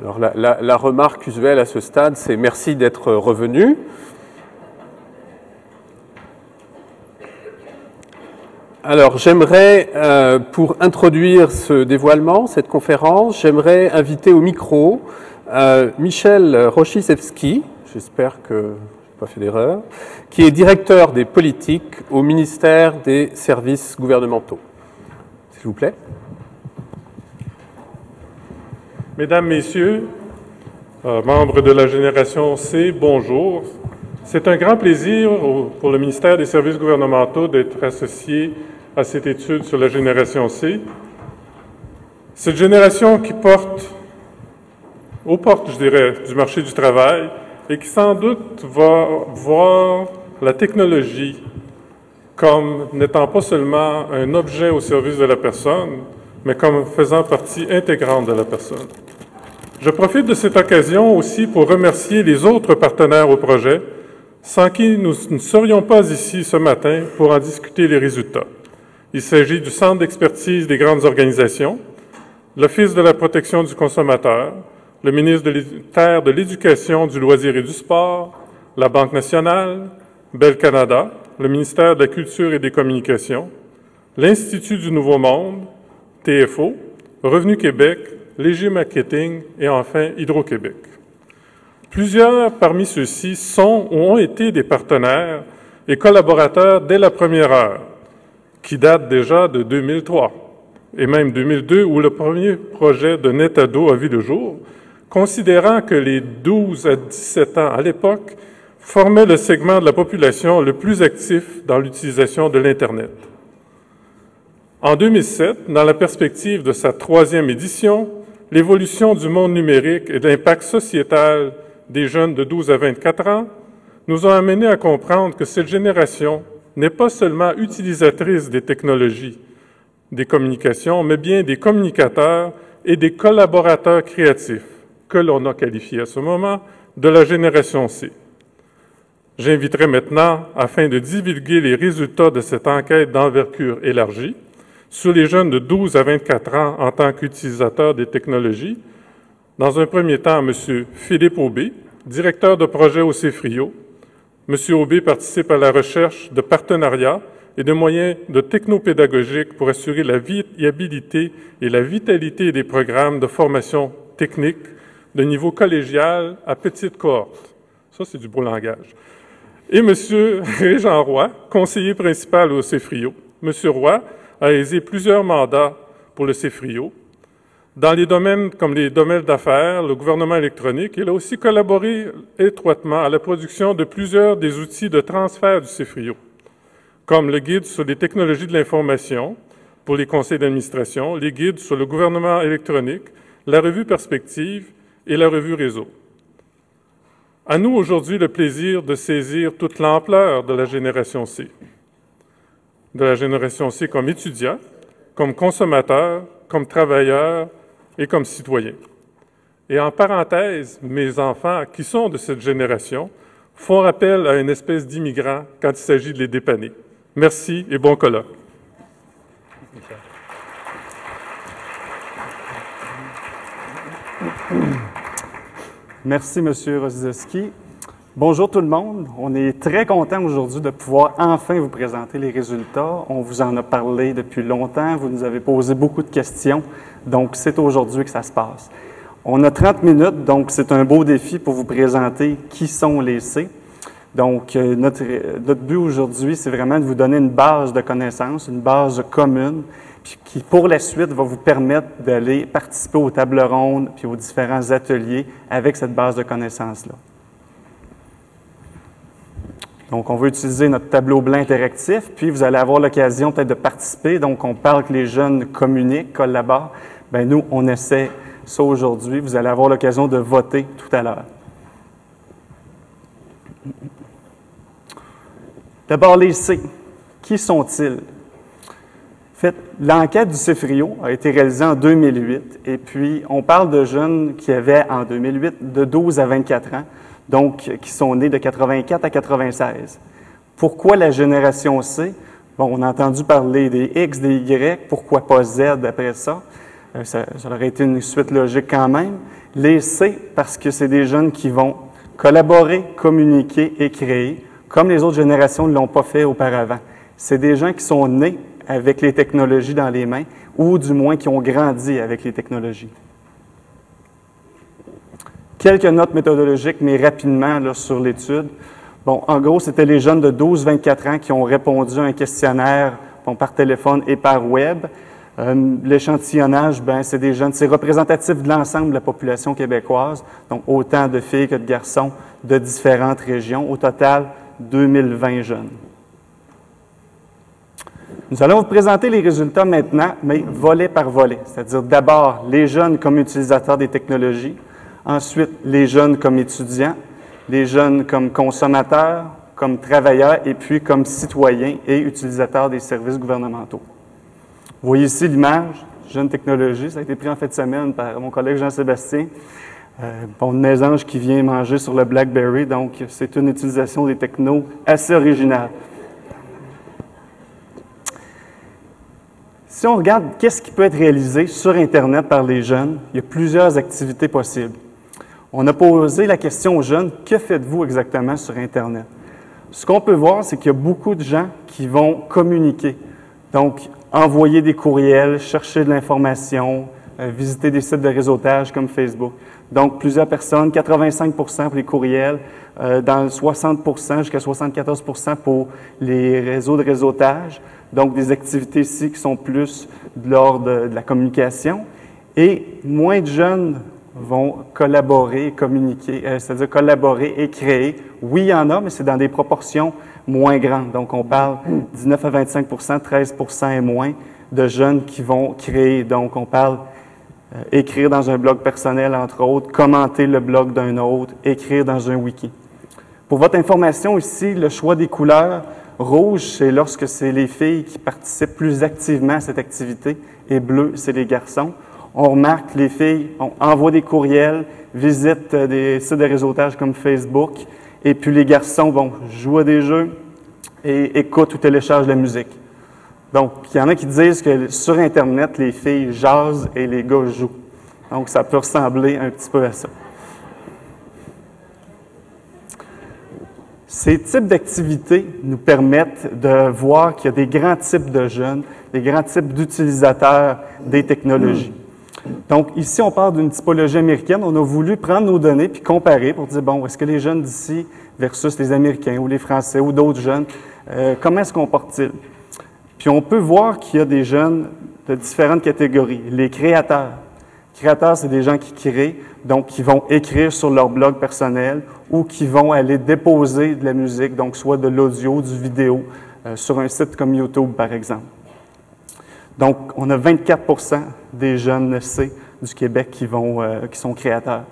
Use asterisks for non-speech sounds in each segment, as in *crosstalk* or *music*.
Alors la, la- remarque usuelle à ce stade, c'est merci d'être revenu. Alors j'aimerais, euh, pour introduire ce dévoilement, cette conférence, j'aimerais inviter au micro euh, Michel Rochisevski, j'espère que je n'ai pas fait d'erreur, qui est directeur des politiques au ministère des services gouvernementaux. S'il vous plaît. Mesdames, Messieurs, euh, membres de la génération C, bonjour. C'est un grand plaisir pour le ministère des Services gouvernementaux d'être associé à cette étude sur la génération C. Cette génération qui porte, aux portes, je dirais, du marché du travail et qui sans doute va voir la technologie comme n'étant pas seulement un objet au service de la personne, mais comme faisant partie intégrante de la personne. Je profite de cette occasion aussi pour remercier les autres partenaires au projet, sans qui nous ne serions pas ici ce matin pour en discuter les résultats. Il s'agit du Centre d'expertise des grandes organisations, l'Office de la protection du consommateur, le ministère de l'Éducation, du loisir et du sport, la Banque nationale, Bell Canada, le ministère de la Culture et des Communications, l'Institut du Nouveau Monde, TFO, Revenu Québec, Léger Marketing et enfin Hydro-Québec. Plusieurs parmi ceux-ci sont ou ont été des partenaires et collaborateurs dès la première heure, qui date déjà de 2003 et même 2002 où le premier projet de Netado a vu le jour, considérant que les 12 à 17 ans à l'époque formaient le segment de la population le plus actif dans l'utilisation de l'Internet. En 2007, dans la perspective de sa troisième édition, l'évolution du monde numérique et l'impact sociétal des jeunes de 12 à 24 ans nous ont amenés à comprendre que cette génération n'est pas seulement utilisatrice des technologies, des communications, mais bien des communicateurs et des collaborateurs créatifs, que l'on a qualifiés à ce moment de la génération C. J'inviterai maintenant, afin de divulguer les résultats de cette enquête d'envergure élargie, sur les jeunes de 12 à 24 ans en tant qu'utilisateurs des technologies. Dans un premier temps, M. Philippe Aubé, directeur de projet au CFRIO. M. Aubé participe à la recherche de partenariats et de moyens de technopédagogiques pour assurer la viabilité et la vitalité des programmes de formation technique de niveau collégial à petite cohorte. Ça, c'est du beau langage. Et M. *laughs* Régent Roy, conseiller principal au CFRIO. M. Roy a aisé plusieurs mandats pour le CFRIO. Dans les domaines comme les domaines d'affaires, le gouvernement électronique, il a aussi collaboré étroitement à la production de plusieurs des outils de transfert du CFRIO, comme le guide sur les technologies de l'information pour les conseils d'administration, les guides sur le gouvernement électronique, la revue Perspective et la revue Réseau. À nous aujourd'hui le plaisir de saisir toute l'ampleur de la génération C de la génération C comme étudiant, comme consommateur, comme travailleur et comme citoyen. Et en parenthèse, mes enfants qui sont de cette génération font appel à une espèce d'immigrant quand il s'agit de les dépanner. Merci et bon colloque. Merci, M. Rosiewski. Bonjour tout le monde. On est très content aujourd'hui de pouvoir enfin vous présenter les résultats. On vous en a parlé depuis longtemps. Vous nous avez posé beaucoup de questions. Donc, c'est aujourd'hui que ça se passe. On a 30 minutes, donc c'est un beau défi pour vous présenter qui sont les C. Donc, euh, notre, notre but aujourd'hui, c'est vraiment de vous donner une base de connaissances, une base commune, puis qui pour la suite va vous permettre d'aller participer aux tables rondes puis aux différents ateliers avec cette base de connaissances-là. Donc, on va utiliser notre tableau blanc interactif, puis vous allez avoir l'occasion peut-être de participer. Donc, on parle que les jeunes communiquent, collaborent. Bien, nous, on essaie ça aujourd'hui. Vous allez avoir l'occasion de voter tout à l'heure. D'abord, les C. Qui sont-ils? En fait, l'enquête du CEFRIO a été réalisée en 2008, et puis on parle de jeunes qui avaient en 2008 de 12 à 24 ans donc qui sont nés de 84 à 96. Pourquoi la génération C? Bon, on a entendu parler des X, des Y, pourquoi pas Z après ça? euh, ça, ça aurait été une suite logique quand même. Les C, parce que c'est des jeunes qui vont collaborer, communiquer et créer, comme les autres générations ne l'ont pas fait auparavant. C'est des gens qui sont nés avec les technologies dans les mains, ou du moins qui ont grandi avec les technologies. Quelques notes méthodologiques, mais rapidement sur l'étude. Bon, en gros, c'était les jeunes de 12-24 ans qui ont répondu à un questionnaire par téléphone et par web. Euh, L'échantillonnage, ben, c'est des jeunes, c'est représentatif de l'ensemble de la population québécoise, donc autant de filles que de garçons de différentes régions. Au total, 2020 jeunes. Nous allons vous présenter les résultats maintenant, mais volet par volet, c'est-à-dire d'abord les jeunes comme utilisateurs des technologies, ensuite les jeunes comme étudiants, les jeunes comme consommateurs, comme travailleurs et puis comme citoyens et utilisateurs des services gouvernementaux. Vous voyez ici l'image, Jeune Technologie, ça a été pris en fin de semaine par mon collègue Jean-Sébastien. Euh, bon, une mésange qui vient manger sur le BlackBerry, donc c'est une utilisation des technos assez originale. Si on regarde qu'est-ce qui peut être réalisé sur Internet par les jeunes, il y a plusieurs activités possibles. On a posé la question aux jeunes, que faites-vous exactement sur Internet? Ce qu'on peut voir, c'est qu'il y a beaucoup de gens qui vont communiquer. Donc, envoyer des courriels, chercher de l'information, euh, visiter des sites de réseautage comme Facebook. Donc, plusieurs personnes, 85% pour les courriels, euh, dans 60 jusqu'à 74% pour les réseaux de réseautage. Donc, des activités ici qui sont plus de l'ordre de la communication. Et moins de jeunes vont collaborer, communiquer, euh, c'est-à-dire collaborer et créer. Oui, il y en a, mais c'est dans des proportions moins grandes. Donc, on parle 19 à 25 13 et moins de jeunes qui vont créer. Donc, on parle euh, écrire dans un blog personnel, entre autres, commenter le blog d'un autre, écrire dans un wiki. Pour votre information ici, le choix des couleurs, rouge, c'est lorsque c'est les filles qui participent plus activement à cette activité, et bleu, c'est les garçons on remarque que les filles on envoient des courriels, visitent euh, des sites de réseautage comme Facebook, et puis les garçons vont jouer à des jeux et écoutent ou téléchargent la musique. Donc, il y en a qui disent que sur Internet, les filles jasent et les gars jouent. Donc, ça peut ressembler un petit peu à ça. Ces types d'activités nous permettent de voir qu'il y a des grands types de jeunes, des grands types d'utilisateurs des technologies. Donc, ici, on parle d'une typologie américaine. On a voulu prendre nos données puis comparer pour dire, bon, est-ce que les jeunes d'ici versus les Américains ou les Français ou d'autres jeunes, euh, comment se comportent-ils? Puis on peut voir qu'il y a des jeunes de différentes catégories. Les créateurs. créateurs, c'est des gens qui créent, donc qui vont écrire sur leur blog personnel ou qui vont aller déposer de la musique, donc soit de l'audio, du vidéo, euh, sur un site comme YouTube, par exemple. Donc, on a 24% des jeunes C du Québec qui, vont, euh, sont créateurs.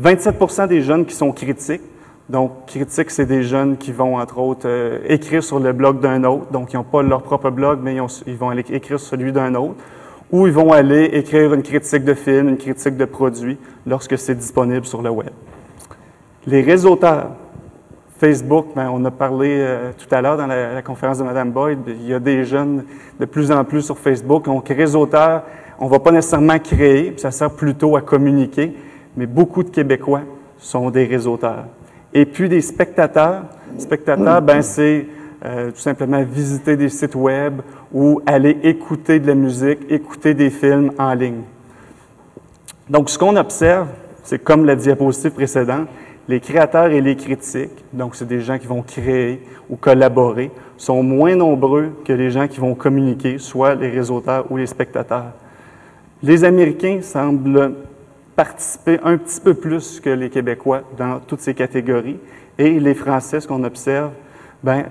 27% des jeunes qui sont critiques. Donc, critiques, c'est des jeunes qui vont, entre autres, euh, écrire sur le blog d'un autre. Donc, ils n'ont pas leur propre blog, mais ils, vont aller écrire sur celui d'un autre. Ou ils vont aller écrire une critique de film, une critique de produit, lorsque c'est disponible sur le web. Les réseauteurs, Facebook, ben, on a parlé euh, tout à l'heure dans la, conférence de Mme Boyd, il y a des jeunes de plus en plus sur Facebook. Donc, réseauteur, on ne va pas nécessairement créer, ça sert plutôt à communiquer, mais beaucoup de Québécois sont des réseauteurs. Et puis des spectateurs. Spectateurs, ben, c'est euh, tout simplement visiter des sites web ou aller écouter de la musique, écouter des films en ligne. Donc, ce qu'on observe, c'est comme la diapositive précédente, les créateurs et les critiques, donc c'est des gens qui vont créer ou collaborer, sont moins nombreux que les gens qui vont communiquer, soit les réseauteurs ou les spectateurs. Les Américains semblent participer un petit peu plus que les Québécois dans toutes ces catégories, et les Français, ce qu'on observe, ben,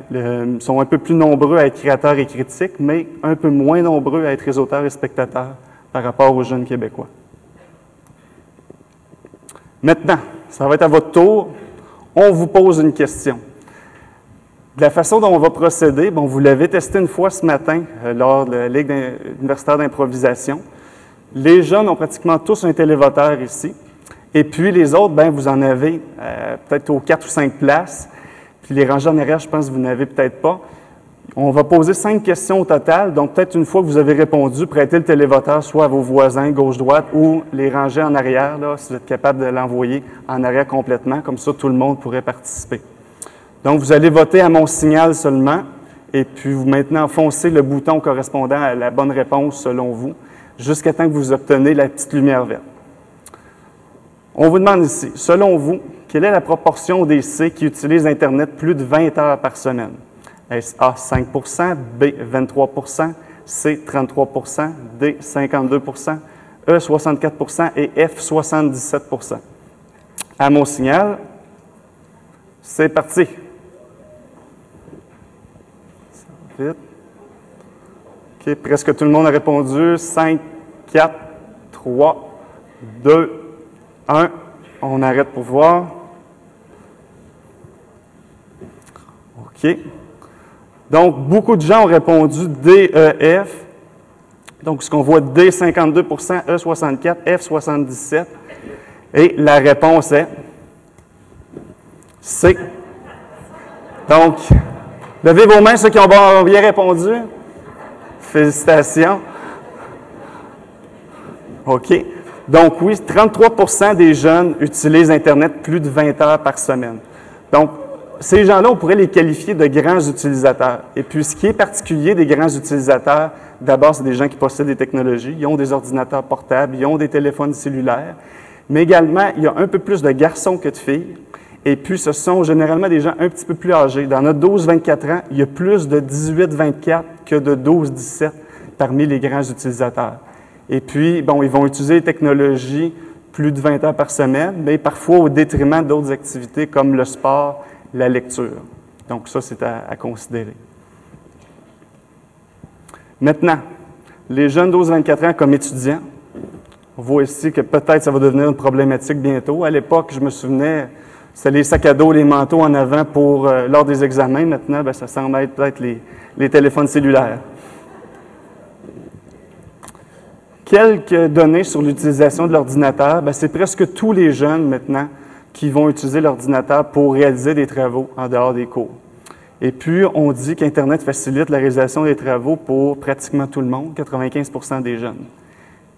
sont un peu plus nombreux à être créateurs et critiques, mais un peu moins nombreux à être réseauteurs et spectateurs par rapport aux jeunes Québécois. Maintenant, ça va être à votre tour. On vous pose une question. De la façon dont on va procéder, bon, vous l'avez testé une fois ce matin euh, lors de la Ligue universitaire d'improvisation. Les jeunes ont pratiquement tous un télévoteur ici. Et puis les autres, ben, vous en avez euh, peut-être aux quatre ou cinq places. Puis les rangées en arrière, je pense que vous n'avez peut-être pas. On va poser cinq questions au total. Donc, peut-être une fois que vous avez répondu, prêtez le télévoteur soit à vos voisins, gauche-droite, ou les ranger en arrière, si vous êtes capable de l'envoyer en arrière complètement. Comme ça, tout le monde pourrait participer. Donc, vous allez voter à mon signal seulement. Et puis, vous maintenant foncez le bouton correspondant à la bonne réponse selon vous, jusqu'à temps que vous obtenez la petite lumière verte. On vous demande ici, selon vous, quelle est la proportion des C qui utilisent Internet plus de 20 heures par semaine? A 5% B 23% C 33% D 52% E 64% et F 77% À mon signal, c'est parti. OK, presque tout le monde a répondu. 5, 4, 3, 2, 1. On arrête pour voir. OK. Donc, beaucoup de gens ont répondu DEF. Donc, ce qu'on voit D 52% E 64, F 77. Et la réponse est C. Donc, levez vos mains ceux qui ont bien répondu. Félicitations. OK. Donc, oui, 33% des jeunes utilisent Internet plus de 20 heures par semaine. Donc, ces gens-là, on pourrait les qualifier de grands utilisateurs. Et puis, ce qui est particulier des grands utilisateurs, d'abord, c'est des gens qui possèdent des technologies, ils ont des ordinateurs portables, ils ont des téléphones cellulaires, mais également, il y a un peu plus de garçons que de filles. Et puis, ce sont généralement des gens un petit peu plus âgés. Dans notre 12-24 ans, il y a plus de 18-24 que de 12-17 parmi les grands utilisateurs. Et puis, bon, ils vont utiliser les technologies plus de 20 heures par semaine, mais parfois au détriment d'autres activités comme le sport, la lecture. Donc ça, c'est à, considérer. Maintenant, les jeunes 12-24 ans comme étudiants, on voit ici que peut-être ça va devenir une problématique bientôt. À l'époque, je me souvenais, c'était les sacs à dos, les manteaux en avant pour euh, lors des examens. Maintenant, ben, ça semble être peut-être les, téléphones cellulaires. Quelques données sur l'utilisation de l'ordinateur, ben, c'est presque tous les jeunes maintenant qui vont utiliser l'ordinateur pour réaliser des travaux en dehors des cours. Et puis, on dit qu'Internet facilite la réalisation des travaux pour pratiquement tout le monde, 95% des jeunes.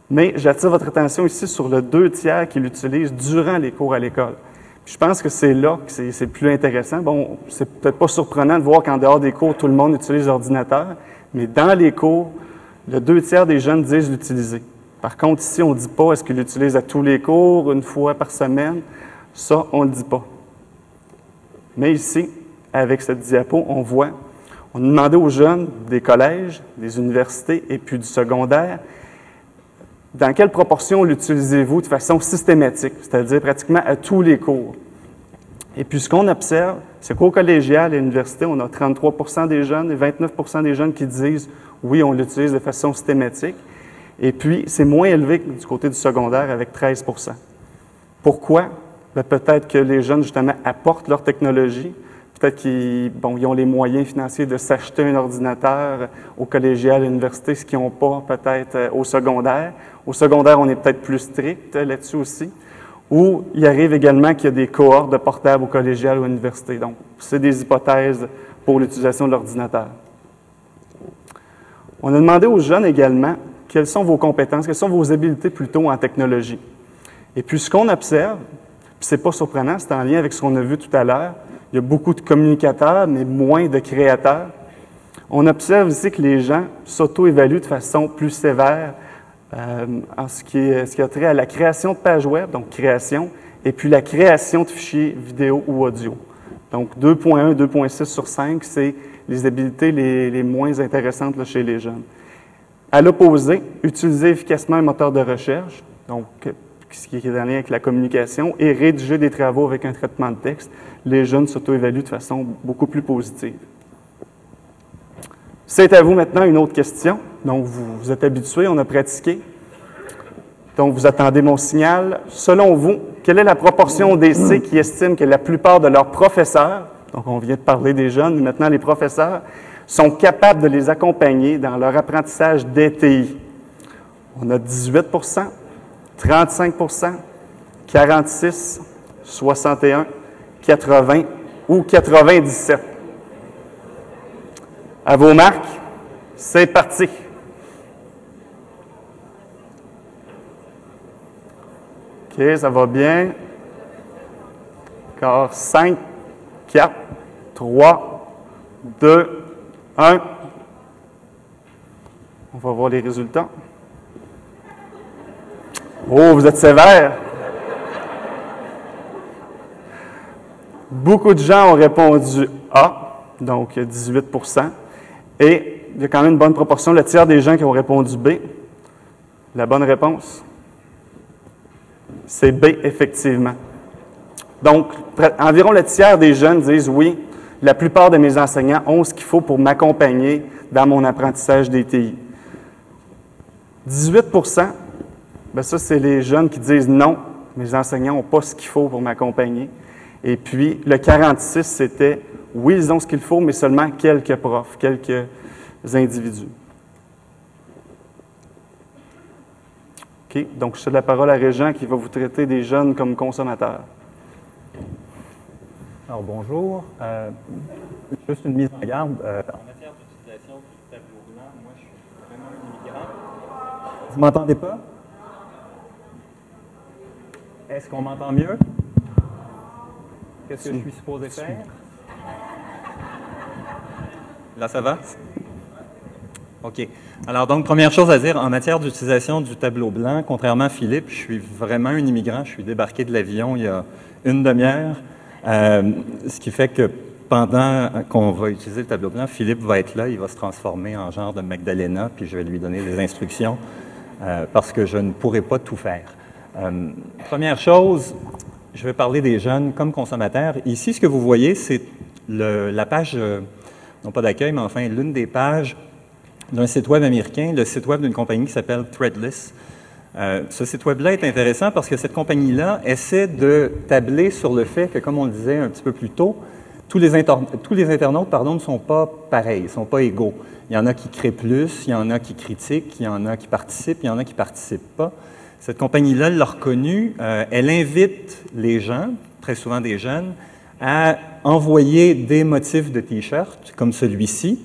Mais j'attire votre attention ici sur le deux tiers qui l'utilisent durant les cours à l'école. Je pense que c'est là que c'est plus intéressant. Bon, c'est peut-être pas surprenant de voir qu'en dehors des cours, tout le monde utilise l'ordinateur, mais dans les cours, le deux tiers des jeunes disent l'utiliser. Par contre, ici, on ne dit pas est-ce qu'ils l'utilisent à tous les cours, une fois par semaine. Ça, on ne le dit pas. Mais ici, avec cette diapo, on voit, on demandait aux jeunes des collèges, des universités et puis du secondaire, dans quelle proportion l'utilisez-vous de façon systématique, c'est-à-dire pratiquement à tous les cours? Et puis ce qu'on observe, c'est qu'au collégial et à l'université, on a 33% des jeunes et 29% des jeunes qui disent oui, on l'utilise de façon systématique. Et puis, c'est moins élevé que du côté du secondaire avec 13% Pourquoi? Ben, peut-être que les jeunes, justement, apportent leur technologie. Peut-être qu'ils ont les moyens financiers de s'acheter un ordinateur au collégial, à l'université, ce qu'ils n'ont pas peut-être euh, au secondaire. Au secondaire, on est peut-être plus strict euh, là-dessus aussi. Ou il arrive également qu'il y a des cohortes de portables au collégial ou à l'université. Donc, c'est des hypothèses pour l'utilisation de l'ordinateur. On a demandé aux jeunes également quelles sont vos compétences, quelles sont vos habiletés plutôt en technologie. Et puis, ce qu'on observe, c'est pas surprenant, c'est en lien avec ce qu'on a vu tout à l'heure. Il y a beaucoup de communicateurs, mais moins de créateurs. On observe ici que les gens s'auto-évaluent de façon plus sévère euh, en ce qui, est, ce qui a trait à la création de pages web, donc création, et puis la création de fichiers vidéo ou audio. Donc 2.1, 2.6 sur 5, c'est les habiletés les, moins intéressantes chez les jeunes. À l'opposé, utiliser efficacement un moteur de recherche, donc ce qui est en lien avec la communication, et rédiger des travaux avec un traitement de texte, les jeunes s'auto-évaluent de façon beaucoup plus positive. C'est à vous maintenant une autre question. Donc, vous, vous êtes habitués, on a pratiqué. Donc, vous attendez mon signal. Selon vous, quelle est la proportion des C qui estiment que la plupart de leurs professeurs, donc on vient de parler des jeunes, mais maintenant les professeurs, sont capables de les accompagner dans leur apprentissage d'ETI? On a 18 35 46% 61 80 ou 97. À vos marques, c'est parti. OK, ça va bien. Encore 5, 4, 3, 2, 1. On va voir les résultats. Oh, vous êtes sévère. Beaucoup de gens ont répondu A, donc 18% Et il y a quand même une bonne proportion, le tiers des gens qui ont répondu B. La bonne réponse, c'est B, effectivement. Donc, environ le tiers des jeunes disent oui, la plupart de mes enseignants ont ce qu'il faut pour m'accompagner dans mon apprentissage des TI. 18 bien ça, c'est les jeunes qui disent non, mes enseignants n'ont pas ce qu'il faut pour m'accompagner. Et puis, le 46, c'était oui, ils ont ce qu'il faut, mais seulement quelques profs, quelques individus. OK, donc je cède la parole à Régent qui va vous traiter des jeunes comme consommateurs. Alors bonjour. Euh, juste une mise en garde. Euh, en matière d'utilisation du tableau blanc, moi je suis vraiment un immigrant. Vous m'entendez pas? Est-ce qu'on m'entend mieux? Qu'est-ce que je suis supposé faire? Là, ça va? OK. Alors, donc, première chose à dire, en matière d'utilisation du tableau blanc, contrairement à Philippe, je suis vraiment un immigrant. Je suis débarqué de l'avion il y a une demi-heure, euh, ce qui fait que pendant qu'on va utiliser le tableau blanc, Philippe va être là, il va se transformer en genre de Magdalena, puis je vais lui donner des instructions euh, parce que je ne pourrai pas tout faire. Euh, première chose, je vais parler des jeunes comme consommateurs. Ici, ce que vous voyez, c'est la page, non pas d'accueil, mais enfin l'une des pages d'un site web américain, le site web d'une compagnie qui s'appelle Threadless. Euh, ce site web-là est intéressant parce que cette compagnie-là essaie de tabler sur le fait que, comme on le disait un petit peu plus tôt, tous les, tous les internautes pardon, ne sont pas pareils, ne sont pas égaux. Il y en a qui créent plus, il y en a qui critiquent, il y en a qui participent, il y en a qui ne participent pas. Cette compagnie-là l'a reconnue. Euh, elle invite les gens, très souvent des jeunes, à envoyer des motifs de T-shirt comme celui-ci,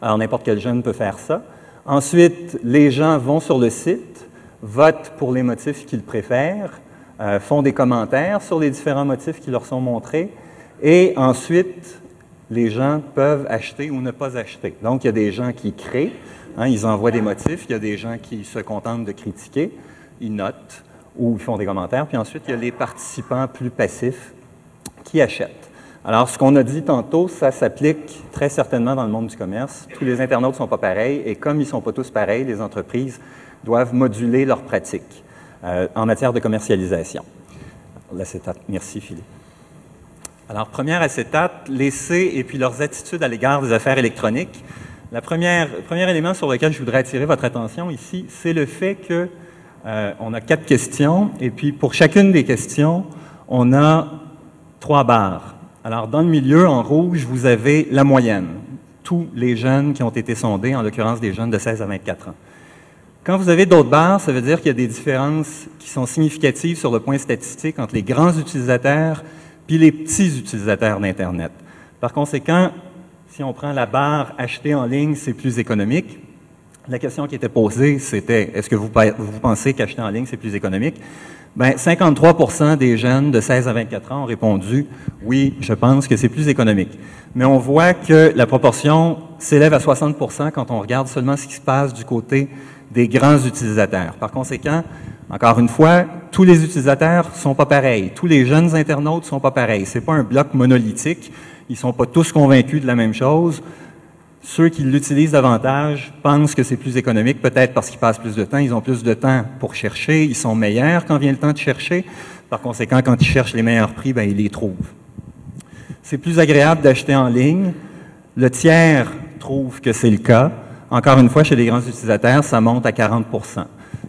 alors, n'importe quel jeune peut faire ça. Ensuite, les gens vont sur le site, votent pour les motifs qu'ils préfèrent, euh, font des commentaires sur les différents motifs qui leur sont montrés, et ensuite, les gens peuvent acheter ou ne pas acheter. Donc, il y a des gens qui créent, hein, ils envoient des motifs, il y a des gens qui se contentent de critiquer, ils notent ou ils font des commentaires, puis ensuite, il y a les participants plus passifs qui achètent. Alors, ce qu'on a dit tantôt, ça s'applique très certainement dans le monde du commerce. Tous les internautes ne sont pas pareils et comme ils ne sont pas tous pareils, les entreprises doivent moduler leurs pratiques euh, en matière de commercialisation. L'acétate. Merci, Philippe. Alors, première acétate, les C et puis leurs attitudes à l'égard des affaires électroniques. Le premier élément sur lequel je voudrais attirer votre attention ici, c'est le fait que euh, on a quatre questions et puis pour chacune des questions, on a trois barres. Alors, dans le milieu, en rouge, vous avez la moyenne, tous les jeunes qui ont été sondés, en l'occurrence des jeunes de 16 à 24 ans. Quand vous avez d'autres barres, ça veut dire qu'il y a des différences qui sont significatives sur le point statistique entre les grands utilisateurs puis les petits utilisateurs d'Internet. Par conséquent, si on prend la barre acheter en ligne, c'est plus économique. La question qui était posée, c'était est-ce que vous, pensez qu'acheter en ligne, c'est plus économique? Bien, 53% des jeunes de 16 à 24 ans ont répondu oui, je pense que c'est plus économique. Mais on voit que la proportion s'élève à 60 quand on regarde seulement ce qui se passe du côté des grands utilisateurs. Par conséquent, encore une fois, tous les utilisateurs sont pas pareils. Tous les jeunes internautes sont pas pareils. C'est pas un bloc monolithique. Ils sont pas tous convaincus de la même chose. Ceux qui l'utilisent davantage pensent que c'est plus économique, peut-être parce qu'ils passent plus de temps, ils ont plus de temps pour chercher, ils sont meilleurs quand vient le temps de chercher. Par conséquent, quand ils cherchent les meilleurs prix, ben, ils les trouvent. C'est plus agréable d'acheter en ligne. Le tiers trouve que c'est le cas. Encore une fois, chez les grands utilisateurs, ça monte à 40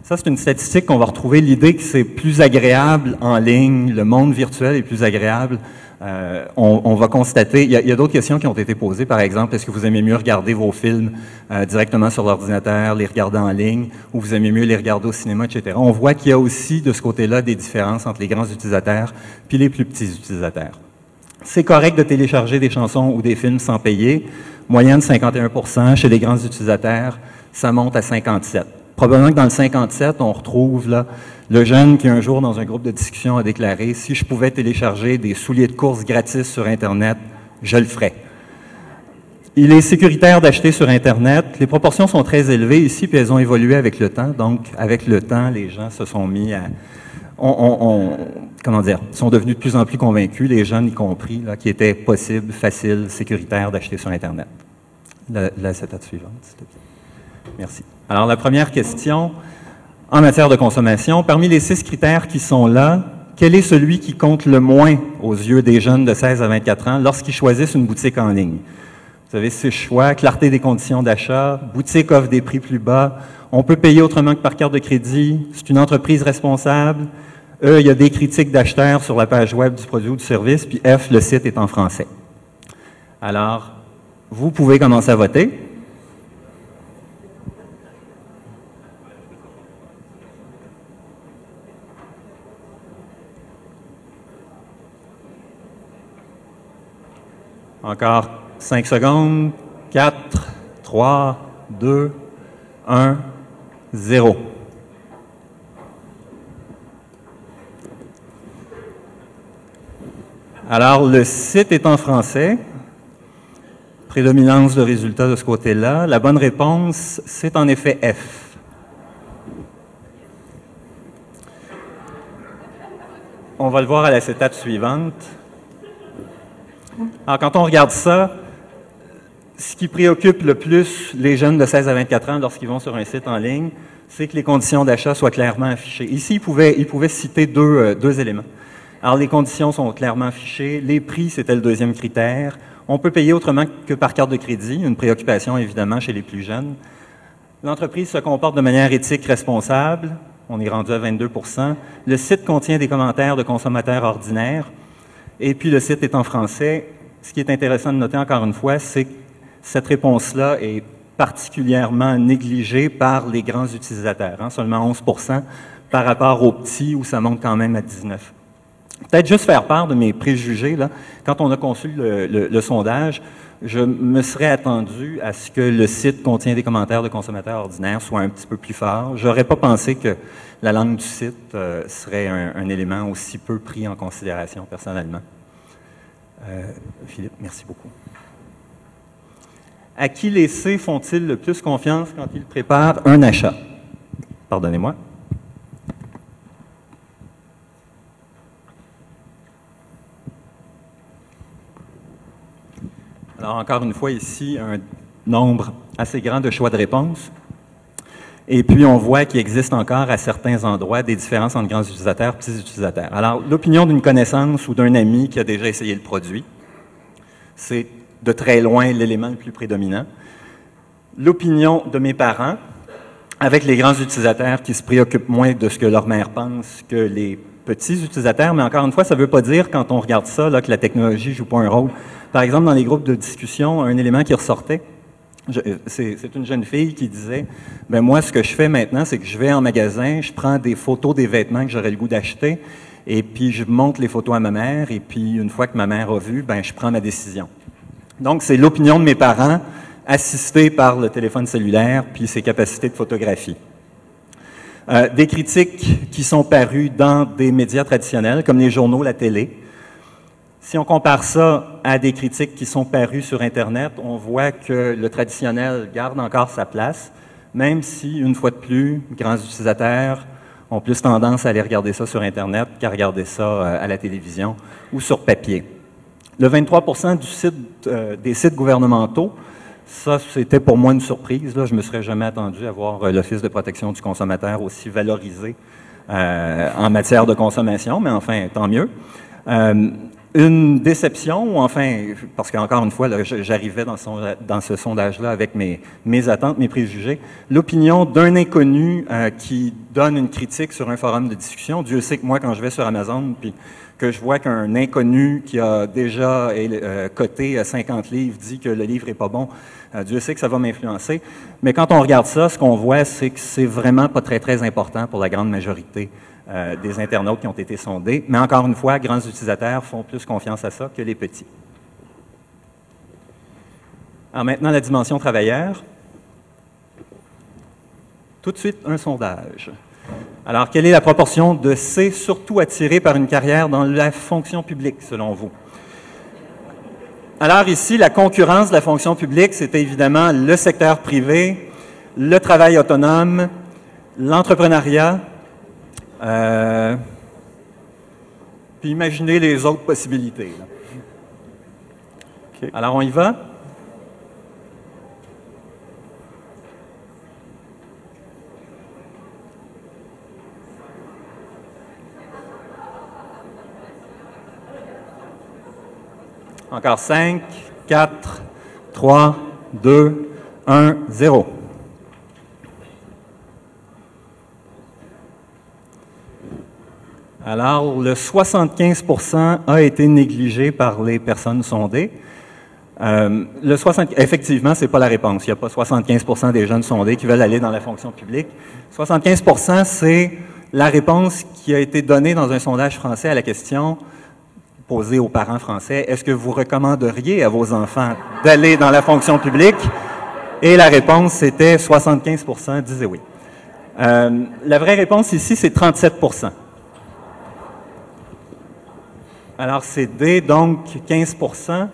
Ça, c'est une statistique qu'on va retrouver, l'idée que c'est plus agréable en ligne, le monde virtuel est plus agréable euh, on, va constater, il y a, d'autres questions qui ont été posées, par exemple, est-ce que vous aimez mieux regarder vos films euh, directement sur l'ordinateur, les regarder en ligne, ou vous aimez mieux les regarder au cinéma, etc. On voit qu'il y a aussi de ce côté-là des différences entre les grands utilisateurs puis les plus petits utilisateurs. C'est correct de télécharger des chansons ou des films sans payer. Moyenne 51% Chez les grands utilisateurs, ça monte à 57 Probablement que dans le 57, on retrouve le jeune qui un jour, dans un groupe de discussion, a déclaré « Si je pouvais télécharger des souliers de course gratis sur Internet, je le ferais ». Il est sécuritaire d'acheter sur Internet. Les proportions sont très élevées ici, puis elles ont évolué avec le temps. Donc, avec le temps, les gens se sont mis à... Comment dire, sont devenus de plus en plus convaincus, les jeunes y compris, qu'il était possible, facile, sécuritaire d'acheter sur Internet. La, la suivante, s'il te plaît. Merci. Alors, la première question, en matière de consommation, parmi les six critères qui sont là, quel est celui qui compte le moins aux yeux des jeunes de 16 à 24 ans lorsqu'ils choisissent une boutique en ligne? Vous avez six choix, clarté des conditions d'achat, boutique offre des prix plus bas, on peut payer autrement que par carte de crédit, c'est une entreprise responsable, E, il y a des critiques d'acheteurs sur la page web du produit ou du service, puis F, le site est en français. Alors, vous pouvez commencer à voter. Encore 5 secondes. 4, 3, 2, 1, 0. Alors, le site est en français. Prédominance de résultats de ce côté-là. La bonne réponse, c'est en effet F. On va le voir à la étape suivante. Alors, quand on regarde ça, ce qui préoccupe le plus les jeunes de 16 à 24 ans lorsqu'ils vont sur un site en ligne, c'est que les conditions d'achat soient clairement affichées. Ici, ils pouvaient, citer deux, euh, deux éléments. Alors, les conditions sont clairement affichées. Les prix, c'était le deuxième critère. On peut payer autrement que par carte de crédit, une préoccupation évidemment chez les plus jeunes. L'entreprise se comporte de manière éthique responsable. On est rendu à 22% Le site contient des commentaires de consommateurs ordinaires. Et puis le site est en français. Ce qui est intéressant de noter encore une fois, c'est que cette réponse-là est particulièrement négligée par les grands utilisateurs, hein, seulement 11% par rapport aux petits où ça monte quand même à 19 Peut-être juste faire part de mes préjugés. Là. Quand on a conçu le, sondage, je me serais attendu à ce que le site contient des commentaires de consommateurs ordinaires soit un petit peu plus fort. J'aurais pas pensé que la langue du site euh, serait un, élément aussi peu pris en considération personnellement. Euh, Philippe, merci beaucoup. À qui les C font-ils le plus confiance quand ils préparent un achat? Pardonnez-moi. Alors, encore une fois, ici, un nombre assez grand de choix de réponses. Et puis, on voit qu'il existe encore à certains endroits des différences entre grands utilisateurs et petits utilisateurs. Alors, l'opinion d'une connaissance ou d'un ami qui a déjà essayé le produit, c'est de très loin l'élément le plus prédominant. L'opinion de mes parents, avec les grands utilisateurs qui se préoccupent moins de ce que leur mère pense que les petits utilisateurs, mais encore une fois, ça ne veut pas dire, quand on regarde ça, que la technologie ne joue pas un rôle. Par exemple, dans les groupes de discussion, un élément qui ressortait, c'est une jeune fille qui disait, ben moi, ce que je fais maintenant, c'est que je vais en magasin, je prends des photos des vêtements que j'aurais le goût d'acheter, et puis je montre les photos à ma mère, et puis une fois que ma mère a vu, ben je prends ma décision. Donc, c'est l'opinion de mes parents, assistée par le téléphone cellulaire, puis ses capacités de photographie. Euh, des critiques qui sont parues dans des médias traditionnels, comme les journaux, la télé. Si on compare ça à des critiques qui sont parues sur Internet, on voit que le traditionnel garde encore sa place, même si, une fois de plus, grands utilisateurs ont plus tendance à aller regarder ça sur Internet qu'à regarder ça euh, à la télévision ou sur papier. Le 23 du site, euh, des sites gouvernementaux ça, c'était pour moi une surprise. Là. Je ne me serais jamais attendu à voir euh, l'Office de protection du consommateur aussi valorisé euh, en matière de consommation, mais enfin, tant mieux. Une déception, enfin, parce qu'encore une fois, j'arrivais dans, ce sondage-là avec mes, attentes, mes préjugés, l'opinion d'un inconnu qui donne une critique sur un forum de discussion. Dieu sait que moi, quand je vais sur Amazon, puis que je vois qu'un inconnu qui a déjà euh, coté 50 livres dit que le livre n'est pas bon, euh, Dieu sait que ça va m'influencer. Mais quand on regarde ça, ce qu'on voit, c'est que c'est vraiment pas très, très important pour la grande majorité euh, des internautes qui ont été sondés. Mais encore une fois, grands utilisateurs font plus confiance à ça que les petits. Alors maintenant, la dimension travailleur. Tout de suite, un sondage. Alors, quelle est la proportion de C surtout attirés par une carrière dans la fonction publique, selon vous? Alors ici, la concurrence de la fonction publique, c'était évidemment le secteur privé, le travail autonome, l'entrepreneuriat, euh, puis imaginez les autres possibilités. Alors on y va? Encore 5, 4, 3, 2, 1, 0. Alors, le 75% a été négligé par les personnes sondées. Euh, le 60, effectivement, ce n'est pas la réponse. Il n'y a pas 75 des jeunes sondés qui veulent aller dans la fonction publique. 75 c'est la réponse qui a été donnée dans un sondage français à la question posé aux parents français, est-ce que vous recommanderiez à vos enfants d'aller dans la fonction publique? Et la réponse, c'était 75% disaient oui. Euh, la vraie réponse ici, c'est 37 Alors, c'est D, donc 15%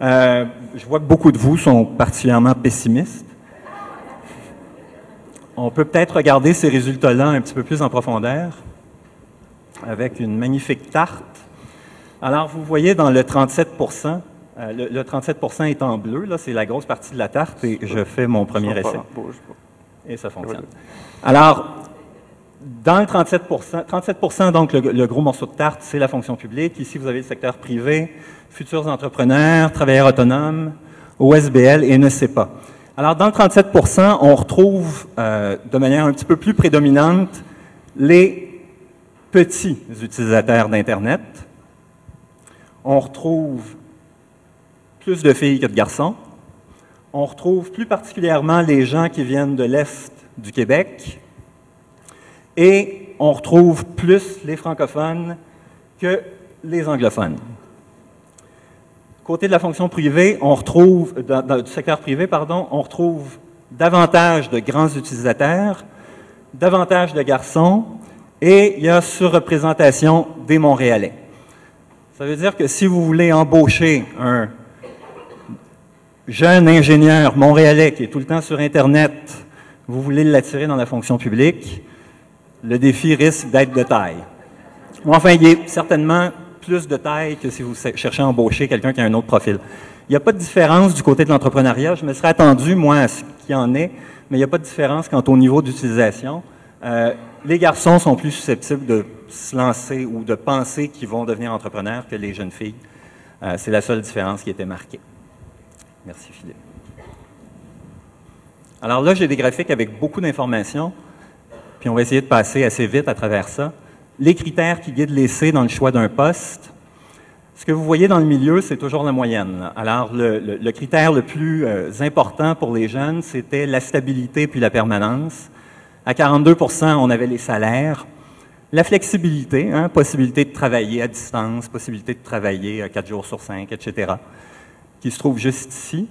euh, Je vois que beaucoup de vous sont particulièrement pessimistes. On peut peut-être regarder ces résultats-là un petit peu plus en profondeur avec une magnifique tarte alors, vous voyez dans le 37% euh, le, 37% est en bleu, là, c'est la grosse partie de la tarte, et je fais mon premier essai. Et ça fonctionne. Alors, dans le 37 37% donc le, gros morceau de tarte, c'est la fonction publique. Ici, vous avez le secteur privé, futurs entrepreneurs, travailleurs autonomes, OSBL et ne sait pas. Alors, dans le 37% on retrouve euh, de manière un petit peu plus prédominante les petits utilisateurs d'Internet, on retrouve plus de filles que de garçons. On retrouve plus particulièrement les gens qui viennent de l'Est du Québec. Et on retrouve plus les francophones que les anglophones. Côté de la fonction privée, on retrouve, du secteur privé, pardon, on retrouve davantage de grands utilisateurs, davantage de garçons, et il y a surreprésentation des Montréalais. Ça veut dire que si vous voulez embaucher un jeune ingénieur montréalais qui est tout le temps sur Internet, vous voulez l'attirer dans la fonction publique, le défi risque d'être de taille. enfin, il est certainement plus de taille que si vous cherchez à embaucher quelqu'un qui a un autre profil. Il n'y a pas de différence du côté de l'entrepreneuriat. Je me serais attendu, moi, à ce qu'il y en ait, mais il n'y a pas de différence quant au niveau d'utilisation. Euh, les garçons sont plus susceptibles de se lancer ou de penser qu'ils vont devenir entrepreneurs que les jeunes filles. Euh, c'est la seule différence qui était marquée. Merci Philippe. Alors là, j'ai des graphiques avec beaucoup d'informations, puis on va essayer de passer assez vite à travers ça. Les critères qui guident l'essai dans le choix d'un poste. Ce que vous voyez dans le milieu, c'est toujours la moyenne. Alors, le, critère le plus euh, important pour les jeunes, c'était la stabilité puis la permanence. À 42% on avait les salaires. La flexibilité, hein, possibilité de travailler à distance, possibilité de travailler 4 jours sur 5, etc., qui se trouve juste ici.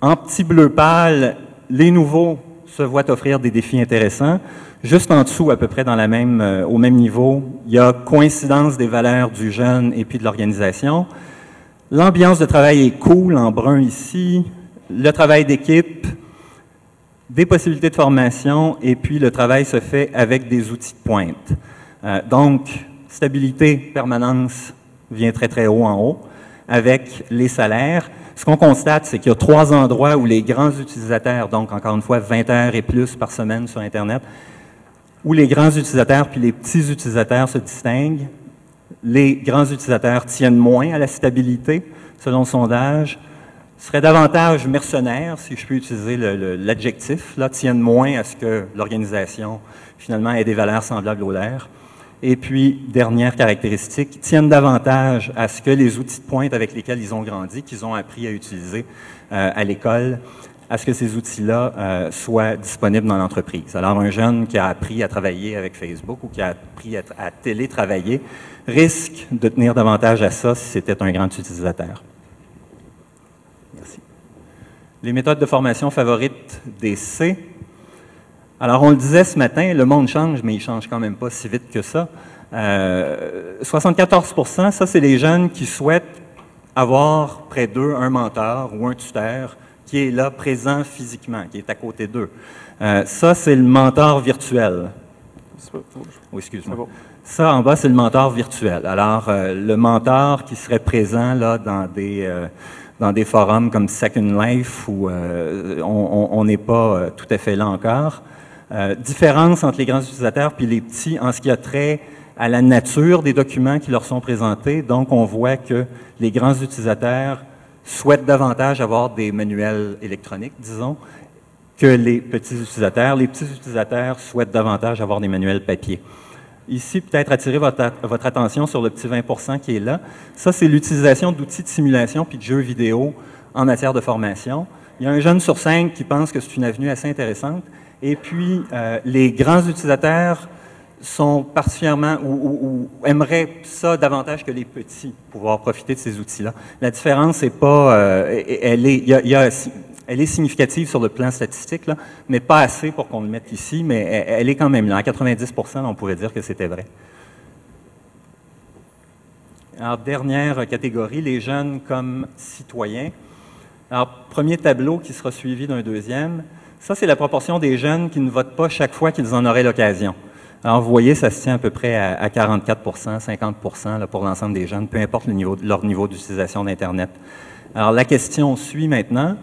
En petit bleu pâle, les nouveaux se voient offrir des défis intéressants. Juste en dessous, à peu près dans la même, euh, au même niveau, il y a coïncidence des valeurs du jeune et puis de l'organisation. L'ambiance de travail est cool, en brun ici. Le travail d'équipe, des possibilités de formation et puis le travail se fait avec des outils de pointe. Euh, donc, stabilité, permanence vient très très haut en haut avec les salaires. Ce qu'on constate, c'est qu'il y a trois endroits où les grands utilisateurs, donc encore une fois 20 heures et plus par semaine sur Internet, où les grands utilisateurs puis les petits utilisateurs se distinguent. Les grands utilisateurs tiennent moins à la stabilité, selon le sondage, seraient davantage mercenaires, si je peux utiliser l'adjectif, tiennent moins à ce que l'organisation, finalement, ait des valeurs semblables aux leurs. Et puis, dernière caractéristique, tiennent davantage à ce que les outils de pointe avec lesquels ils ont grandi, qu'ils ont appris à utiliser euh, à l'école, à ce que ces outils-là euh, soient disponibles dans l'entreprise. Alors, un jeune qui a appris à travailler avec Facebook ou qui a appris à, à télétravailler risque de tenir davantage à ça si c'était un grand utilisateur. Merci. Les méthodes de formation favorites des C. Alors, on le disait ce matin, le monde change, mais il change quand même pas si vite que ça. Euh, 74% ça, c'est les jeunes qui souhaitent avoir près d'eux un mentor ou un tuteur qui est là, présent physiquement, qui est à côté d'eux. Euh, ça, c'est le mentor virtuel. Excuse-moi. Ça, en bas, c'est le mentor virtuel. Alors, euh, le mentor qui serait présent là dans des euh, dans des forums comme Second Life où euh, on n'est pas euh, tout à fait là encore. Euh, différence entre les grands utilisateurs puis les petits en ce qui a trait à la nature des documents qui leur sont présentés. Donc, on voit que les grands utilisateurs souhaitent davantage avoir des manuels électroniques, disons, que les petits utilisateurs. Les petits utilisateurs souhaitent davantage avoir des manuels papier. Ici, peut-être attirer votre, votre, attention sur le petit 20% qui est là. Ça, c'est l'utilisation d'outils de simulation puis de jeux vidéo en matière de formation. Il y a un jeune sur cinq qui pense que c'est une avenue assez intéressante. Et puis, euh, les grands utilisateurs sont particulièrement ou, aimeraient ça davantage que les petits, pouvoir profiter de ces outils-là. La différence n'est pas, euh, elle est, significative sur le plan statistique, mais pas assez pour qu'on le mette ici, mais elle, elle est quand même là. À 90% on pourrait dire que c'était vrai. Alors, dernière catégorie, les jeunes comme citoyens. Alors, premier tableau qui sera suivi d'un deuxième. Ça, c'est la proportion des jeunes qui ne votent pas chaque fois qu'ils en auraient l'occasion. Alors, vous voyez, ça se tient à peu près à, à 44% 50 là, pour l'ensemble des jeunes, peu importe niveau, leur niveau d'utilisation d'Internet. Alors, la question suit maintenant.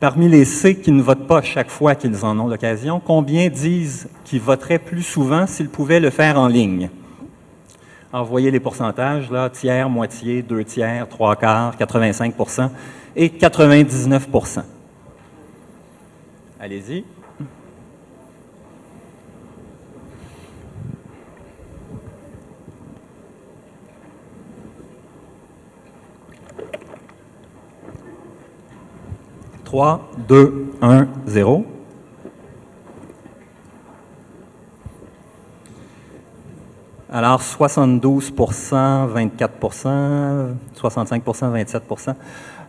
Parmi les C qui ne votent pas chaque fois qu'ils en ont l'occasion, combien disent qu'ils voteraient plus souvent s'ils pouvaient le faire en ligne? Alors, vous voyez les pourcentages, là, tiers, moitié, deux tiers, trois quarts, 85% et 99 Allez-y. Trois, deux, un, zéro. Alors, 72% 24% 65% 27%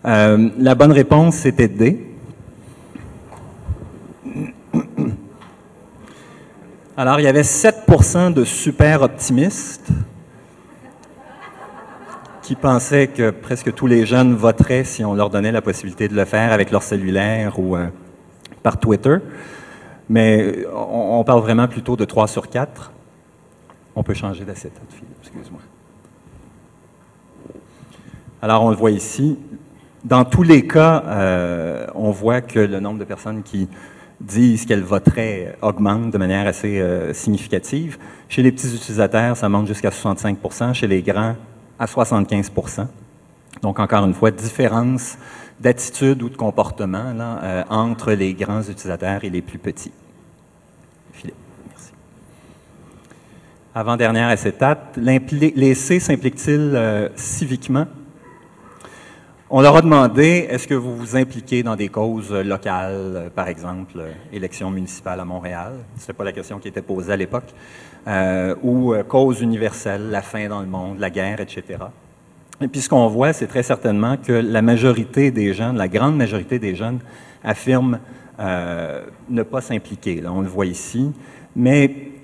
euh, La bonne réponse, c'était D. Alors, il y avait 7% de super optimistes qui pensaient que presque tous les jeunes voteraient si on leur donnait la possibilité de le faire avec leur cellulaire ou euh, par Twitter. Mais on, parle vraiment plutôt de 3 sur 4. On peut changer d'acétate, excuse-moi. Alors, on le voit ici. Dans tous les cas, euh, on voit que le nombre de personnes qui disent qu'elles voteraient augmente de manière assez euh, significative. Chez les petits utilisateurs, ça monte jusqu'à 65 Chez les grands, à 75 Donc, encore une fois, différence d'attitude ou de comportement là, euh, entre les grands utilisateurs et les plus petits. avant-dernière acétate, les C s'impliquent-ils euh, civiquement? On leur a demandé, est-ce que vous vous impliquez dans des causes locales, par exemple, euh, élection municipale à Montréal? Ce pas la question qui était posée à l'époque. Euh, ou euh, cause universelle, la faim dans le monde, la guerre, etc. Et puis ce qu'on voit, c'est très certainement que la majorité des jeunes, la grande majorité des jeunes, affirment euh, ne pas s'impliquer. On le voit ici. Mais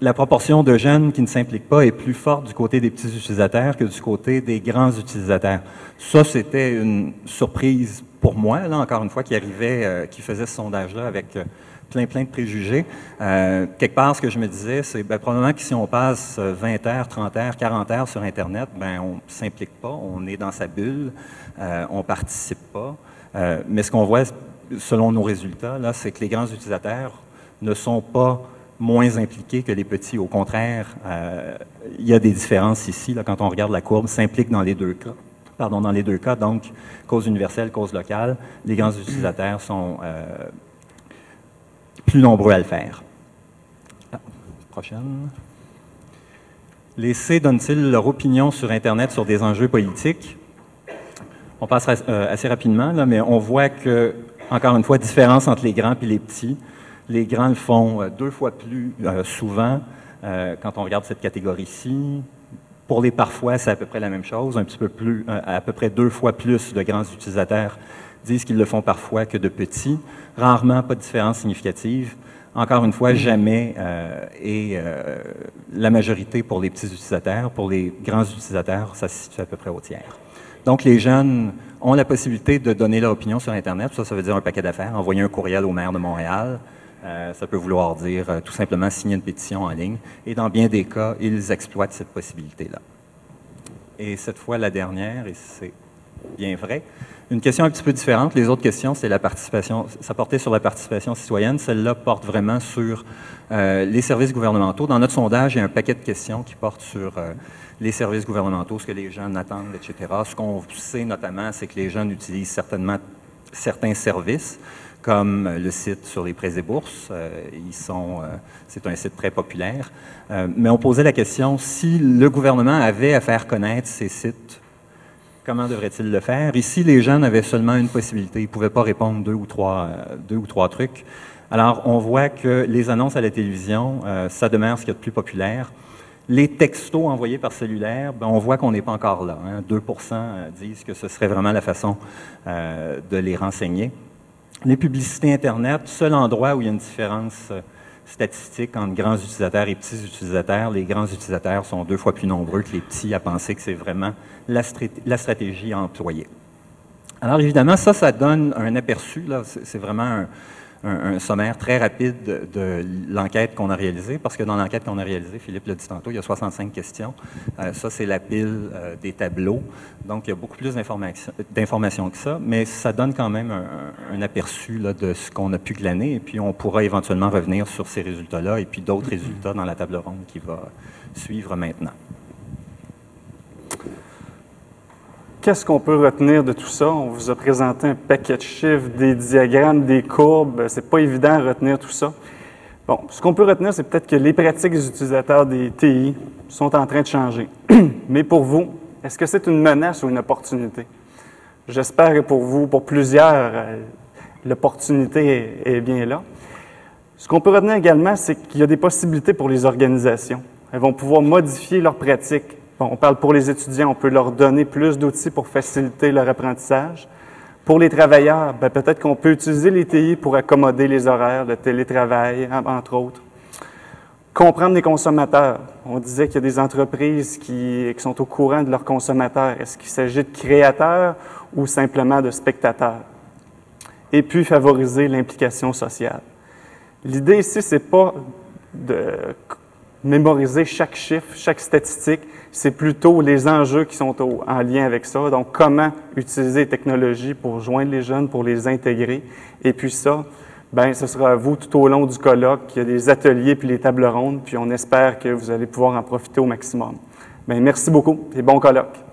la proportion de jeunes qui ne s'impliquent pas est plus forte du côté des petits utilisateurs que du côté des grands utilisateurs. Ça, c'était une surprise pour moi, là, encore une fois, qui arrivait, euh, qui faisait ce sondage-là avec euh, plein, plein de préjugés. Euh, quelque part, ce que je me disais, c'est ben, probablement que si on passe 20 heures, 30 heures, 40 heures sur Internet, ben, on ne s'implique pas, on est dans sa bulle, euh, on ne participe pas. Euh, mais ce qu'on voit, selon nos résultats, là, c'est que les grands utilisateurs ne sont pas moins impliqués que les petits. Au contraire, euh, il y a des différences ici, quand on regarde la courbe, s'impliquent dans les deux cas. Pardon, dans les deux cas, donc cause universelle, cause locale, les grands utilisateurs sont euh, plus nombreux à le faire. Ah, prochaine. Les C donnent-ils leur opinion sur Internet sur des enjeux politiques? On passe euh, assez rapidement, mais on voit que, encore une fois, différence entre les grands et les petits. Les grands le font euh, deux fois plus euh, souvent quand on regarde cette catégorie-ci. Pour les parfois, c'est à peu près la même chose, un petit peu plus, à peu près deux fois plus de grands utilisateurs disent qu'ils le font parfois que de petits. Rarement, pas de différence significative. Encore une fois, jamais et la majorité pour les petits utilisateurs. Pour les grands utilisateurs, ça se situe à peu près au tiers. Donc, les jeunes ont la possibilité de donner leur opinion sur Internet. Ça, ça veut dire un paquet d'affaires, envoyer un courriel au maire de Montréal. Euh, ça peut vouloir dire euh, tout simplement signer une pétition en ligne. Et dans bien des cas, ils exploitent cette possibilité-là. Et cette fois, la dernière, et c'est bien vrai, une question un petit peu différente. Les autres questions, c'est la participation. Ça portait sur la participation citoyenne. Celle-là porte vraiment sur euh, les services gouvernementaux. Dans notre sondage, il y a un paquet de questions qui portent sur les services gouvernementaux, ce que les jeunes attendent, etc. Ce qu'on sait notamment, c'est que les jeunes utilisent certainement certains services, comme le site sur les prêts et bourses. Euh, ils sont, euh, c'est un site très populaire. Euh, mais on posait la question si le gouvernement avait à faire connaître ces sites, comment devrait-il le faire? Ici, les jeunes avaient seulement une possibilité. Ils ne pouvaient pas répondre deux ou trois, deux ou trois trucs. Alors, on voit que les annonces à la télévision, ça demeure ce qu'il y a de plus populaire. Les textos envoyés par cellulaire, ben, on voit qu'on n'est pas encore là. 2% hein. euh, disent que ce serait vraiment la façon de les renseigner. Les publicités Internet, seul endroit où il y a une différence euh, statistique entre grands utilisateurs et petits utilisateurs. Les grands utilisateurs sont deux fois plus nombreux que les petits à penser que c'est vraiment la, stratégie à employer. Alors évidemment, ça, ça donne un aperçu, c'est vraiment un, un, sommaire très rapide de, l'enquête qu'on a réalisée, parce que dans l'enquête qu'on a réalisée, Philippe l'a dit tantôt, il y a 65 questions. Euh, ça, c'est la pile euh, des tableaux. Donc, il y a beaucoup plus d'informations que ça, mais ça donne quand même un, aperçu de ce qu'on a pu glaner, et puis on pourra éventuellement revenir sur ces résultats-là et puis d'autres résultats dans la table ronde qui va suivre maintenant. Qu'est-ce qu'on peut retenir de tout ça? On vous a présenté un paquet de chiffres, des diagrammes, des courbes. C'est pas évident de retenir tout ça. Bon, ce qu'on peut retenir, c'est peut-être que les pratiques des utilisateurs des TI sont en train de changer. *clears throat* Mais pour vous, est-ce que c'est une menace ou une opportunité? J'espère que pour vous, pour plusieurs, euh, l'opportunité est bien là. Ce qu'on peut retenir également, c'est qu'il y a des possibilités pour les organisations. Elles vont pouvoir modifier leurs pratiques on parle pour les étudiants, on peut leur donner plus d'outils pour faciliter leur apprentissage. Pour les travailleurs, ben, peut-être qu'on peut utiliser les TI pour accommoder les horaires, de télétravail, entre autres. Comprendre les consommateurs. On disait qu'il y a des entreprises qui, qui sont au courant de leurs consommateurs. Est-ce qu'il s'agit de créateurs ou simplement de spectateurs? Et puis favoriser l'implication sociale. L'idée ici, c'est pas de mémoriser chaque chiffre, chaque statistique, c'est plutôt les enjeux qui sont en lien avec ça. Donc, comment utiliser les technologies pour joindre les jeunes, pour les intégrer. Et puis ça, ben, ce sera à vous tout au long du colloque. Il y a des ateliers puis les tables rondes, puis on espère que vous allez pouvoir en profiter au maximum. Bien, merci beaucoup et bon colloque.